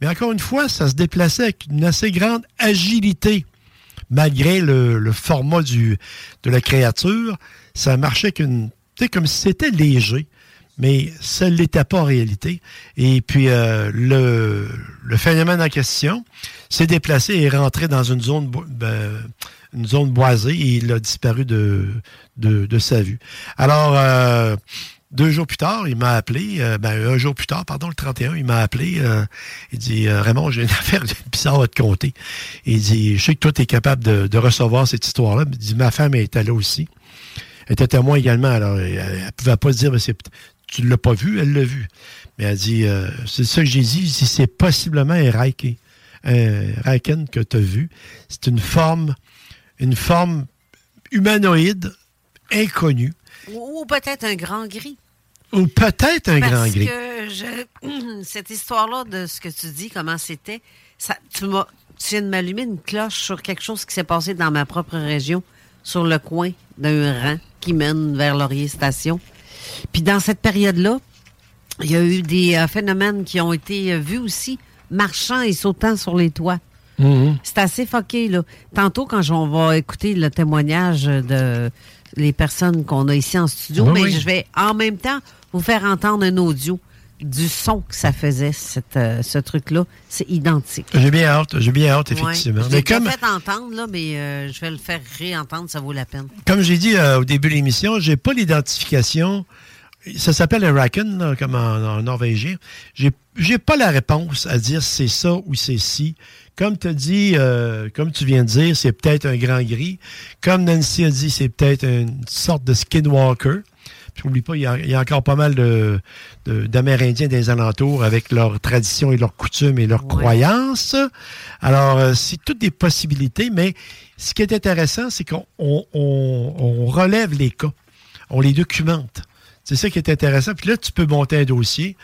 Mais encore une fois, ça se déplaçait avec une assez grande agilité. Malgré le, le format du, de la créature, ça marchait qu'une, comme si c'était léger, mais ça ne l'était pas en réalité. Et puis, euh, le, le phénomène en question s'est déplacé et est rentré dans une zone, ben, une zone boisée et il a disparu de, de, de sa vue. Alors, euh, deux jours plus tard, il m'a appelé, euh, ben, un jour plus tard, pardon, le 31, il m'a appelé. euh, il dit euh, Raymond, j'ai une affaire bizarre à te compter. Il dit Je sais que toi, tu es capable de, recevoir cette histoire-là. Il dit Ma femme était là aussi. Elle était témoin également. Alors, elle, elle pouvait pas dire Tu ne l'as pas vu, elle l'a vu. Mais elle dit C'est ça que j'ai dit. Si c'est possiblement un Reiken, un Reiken que tu as vu. C'est une forme, une forme humanoïde inconnue. Ou, ou peut-être un grand gris. Ou peut-être un Parce grand gris. que je- cette histoire-là de ce que tu dis, comment c'était, ça, tu, m'as, tu viens de m'allumer une cloche sur quelque chose qui s'est passé dans ma propre région, sur le coin d'un rang qui mène vers Laurier Station. Puis dans cette période-là, il y a eu des euh, phénomènes qui ont été euh, vus aussi, marchant et sautant sur les toits. Mhm. C'est assez fucké, là. Tantôt, quand on va écouter le témoignage de les personnes qu'on a ici en studio, Oui, mais oui. je vais en même temps vous faire entendre un audio du son que ça faisait, cette, euh, ce truc-là. C'est identique. J'ai bien hâte, j'ai bien hâte, effectivement. Ouais. Je l'ai comme, fait entendre, là, mais euh, je vais le faire réentendre, ça vaut la peine. comme j'ai dit euh, au début de l'émission, j'ai pas l'identification. Ça s'appelle un Raken, là, comme en, en norvégien. J'ai, j'ai pas la réponse à dire c'est ça ou c'est ci. Comme tu dit, euh, comme tu viens de dire, c'est peut-être un grand gris. Comme Nancy a dit, c'est peut-être une sorte de skinwalker. Puis n'oublie pas, il y, a, il y a encore pas mal de, de- d'Amérindiens des alentours avec leurs traditions et leurs coutumes et leurs Ouais. croyances. Alors, euh, c'est toutes des possibilités, mais ce qui est intéressant, c'est qu'on on- on- on relève les cas, on les documente. C'est ça qui est intéressant. Puis là, tu peux monter un dossier,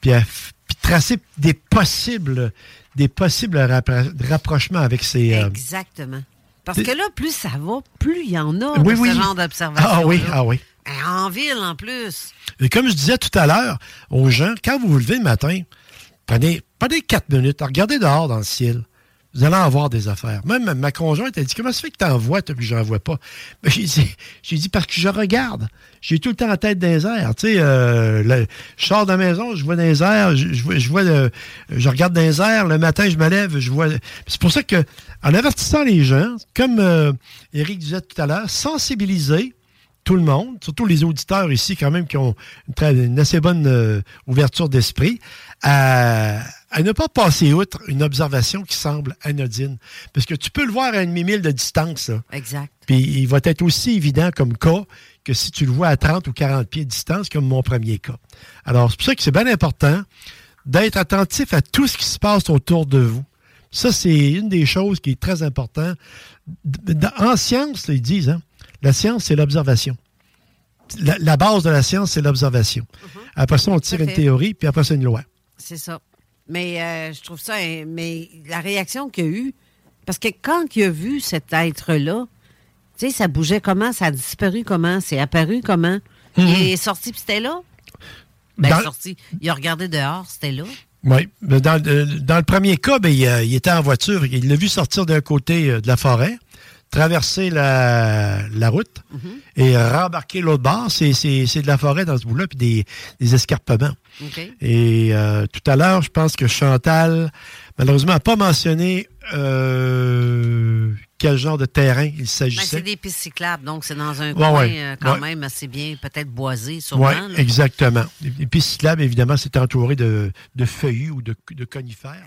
puis, à f- puis tracer des possibles, des possibles rappro- rapprochements avec ces... euh, Exactement. Parce que là, plus ça va, plus il y en a Oui, de oui. ce genre d'observation. ah oui, ah oui. En ville, en plus. Et comme je disais tout à l'heure aux gens, quand vous vous levez le matin, prenez, prenez quatre minutes, regardez dehors dans le ciel. Vous allez en voir des affaires. Même ma conjointe, elle dit Comment ça fait que tu en vois, toi, puis j'en vois pas? Ben, J'ai dit, dit Parce que je regarde. J'ai tout le temps la tête dans les. Tu sais, euh, je sors de la maison, je vois dans les je, vois, je, je regarde dans. Le matin, je me lève, je vois. C'est pour ça que, en avertissant les gens, comme euh, Eric disait tout à l'heure, sensibiliser tout le monde, surtout les auditeurs ici quand même qui ont une, très- une assez bonne euh, ouverture d'esprit, à, à ne pas passer outre une observation qui semble anodine. Parce que tu peux le voir à une demi-mille de distance, là. Exact. Puis il va être aussi évident comme cas que si tu le vois à 30 ou 40 pieds de distance, comme mon premier cas. Alors, c'est pour ça que c'est bien important d'être attentif à tout ce qui se passe autour de vous. Ça, c'est une des choses qui est très importante. En science, là, ils disent, hein, la science, c'est l'observation. La, la base de la science, c'est l'observation. Après ça, on tire une théorie, puis après ça, une loi. C'est ça. Mais euh, je trouve ça. hein, Mais la réaction qu'il y a eu. Parce que quand il a vu cet être-là, tu sais, ça bougeait comment, ça a disparu comment, c'est apparu comment? Il est sorti, puis c'était là? Ben, Dans- sorti. Il a regardé dehors, c'était là? Oui. Dans, le- dans le premier cas, ben, il, euh, il était en voiture. Il l'a vu sortir d'un côté euh, de la forêt, traverser la, la route et rembarquer l'autre bord. C'est, c'est, c'est de la forêt dans ce bout-là, puis des, des escarpements. Et euh, tout à l'heure, je pense que Chantal, malheureusement, n'a pas mentionné euh, quel genre de terrain il Ben, s'agissait. c'est des pistes cyclables, donc c'est dans un Ouais, coin ouais, euh, quand ouais. même assez bien, peut-être boisé, sûrement. Oui, exactement. Et puis cyclable, évidemment, c'est entouré de, de feuillus ou de, de conifères.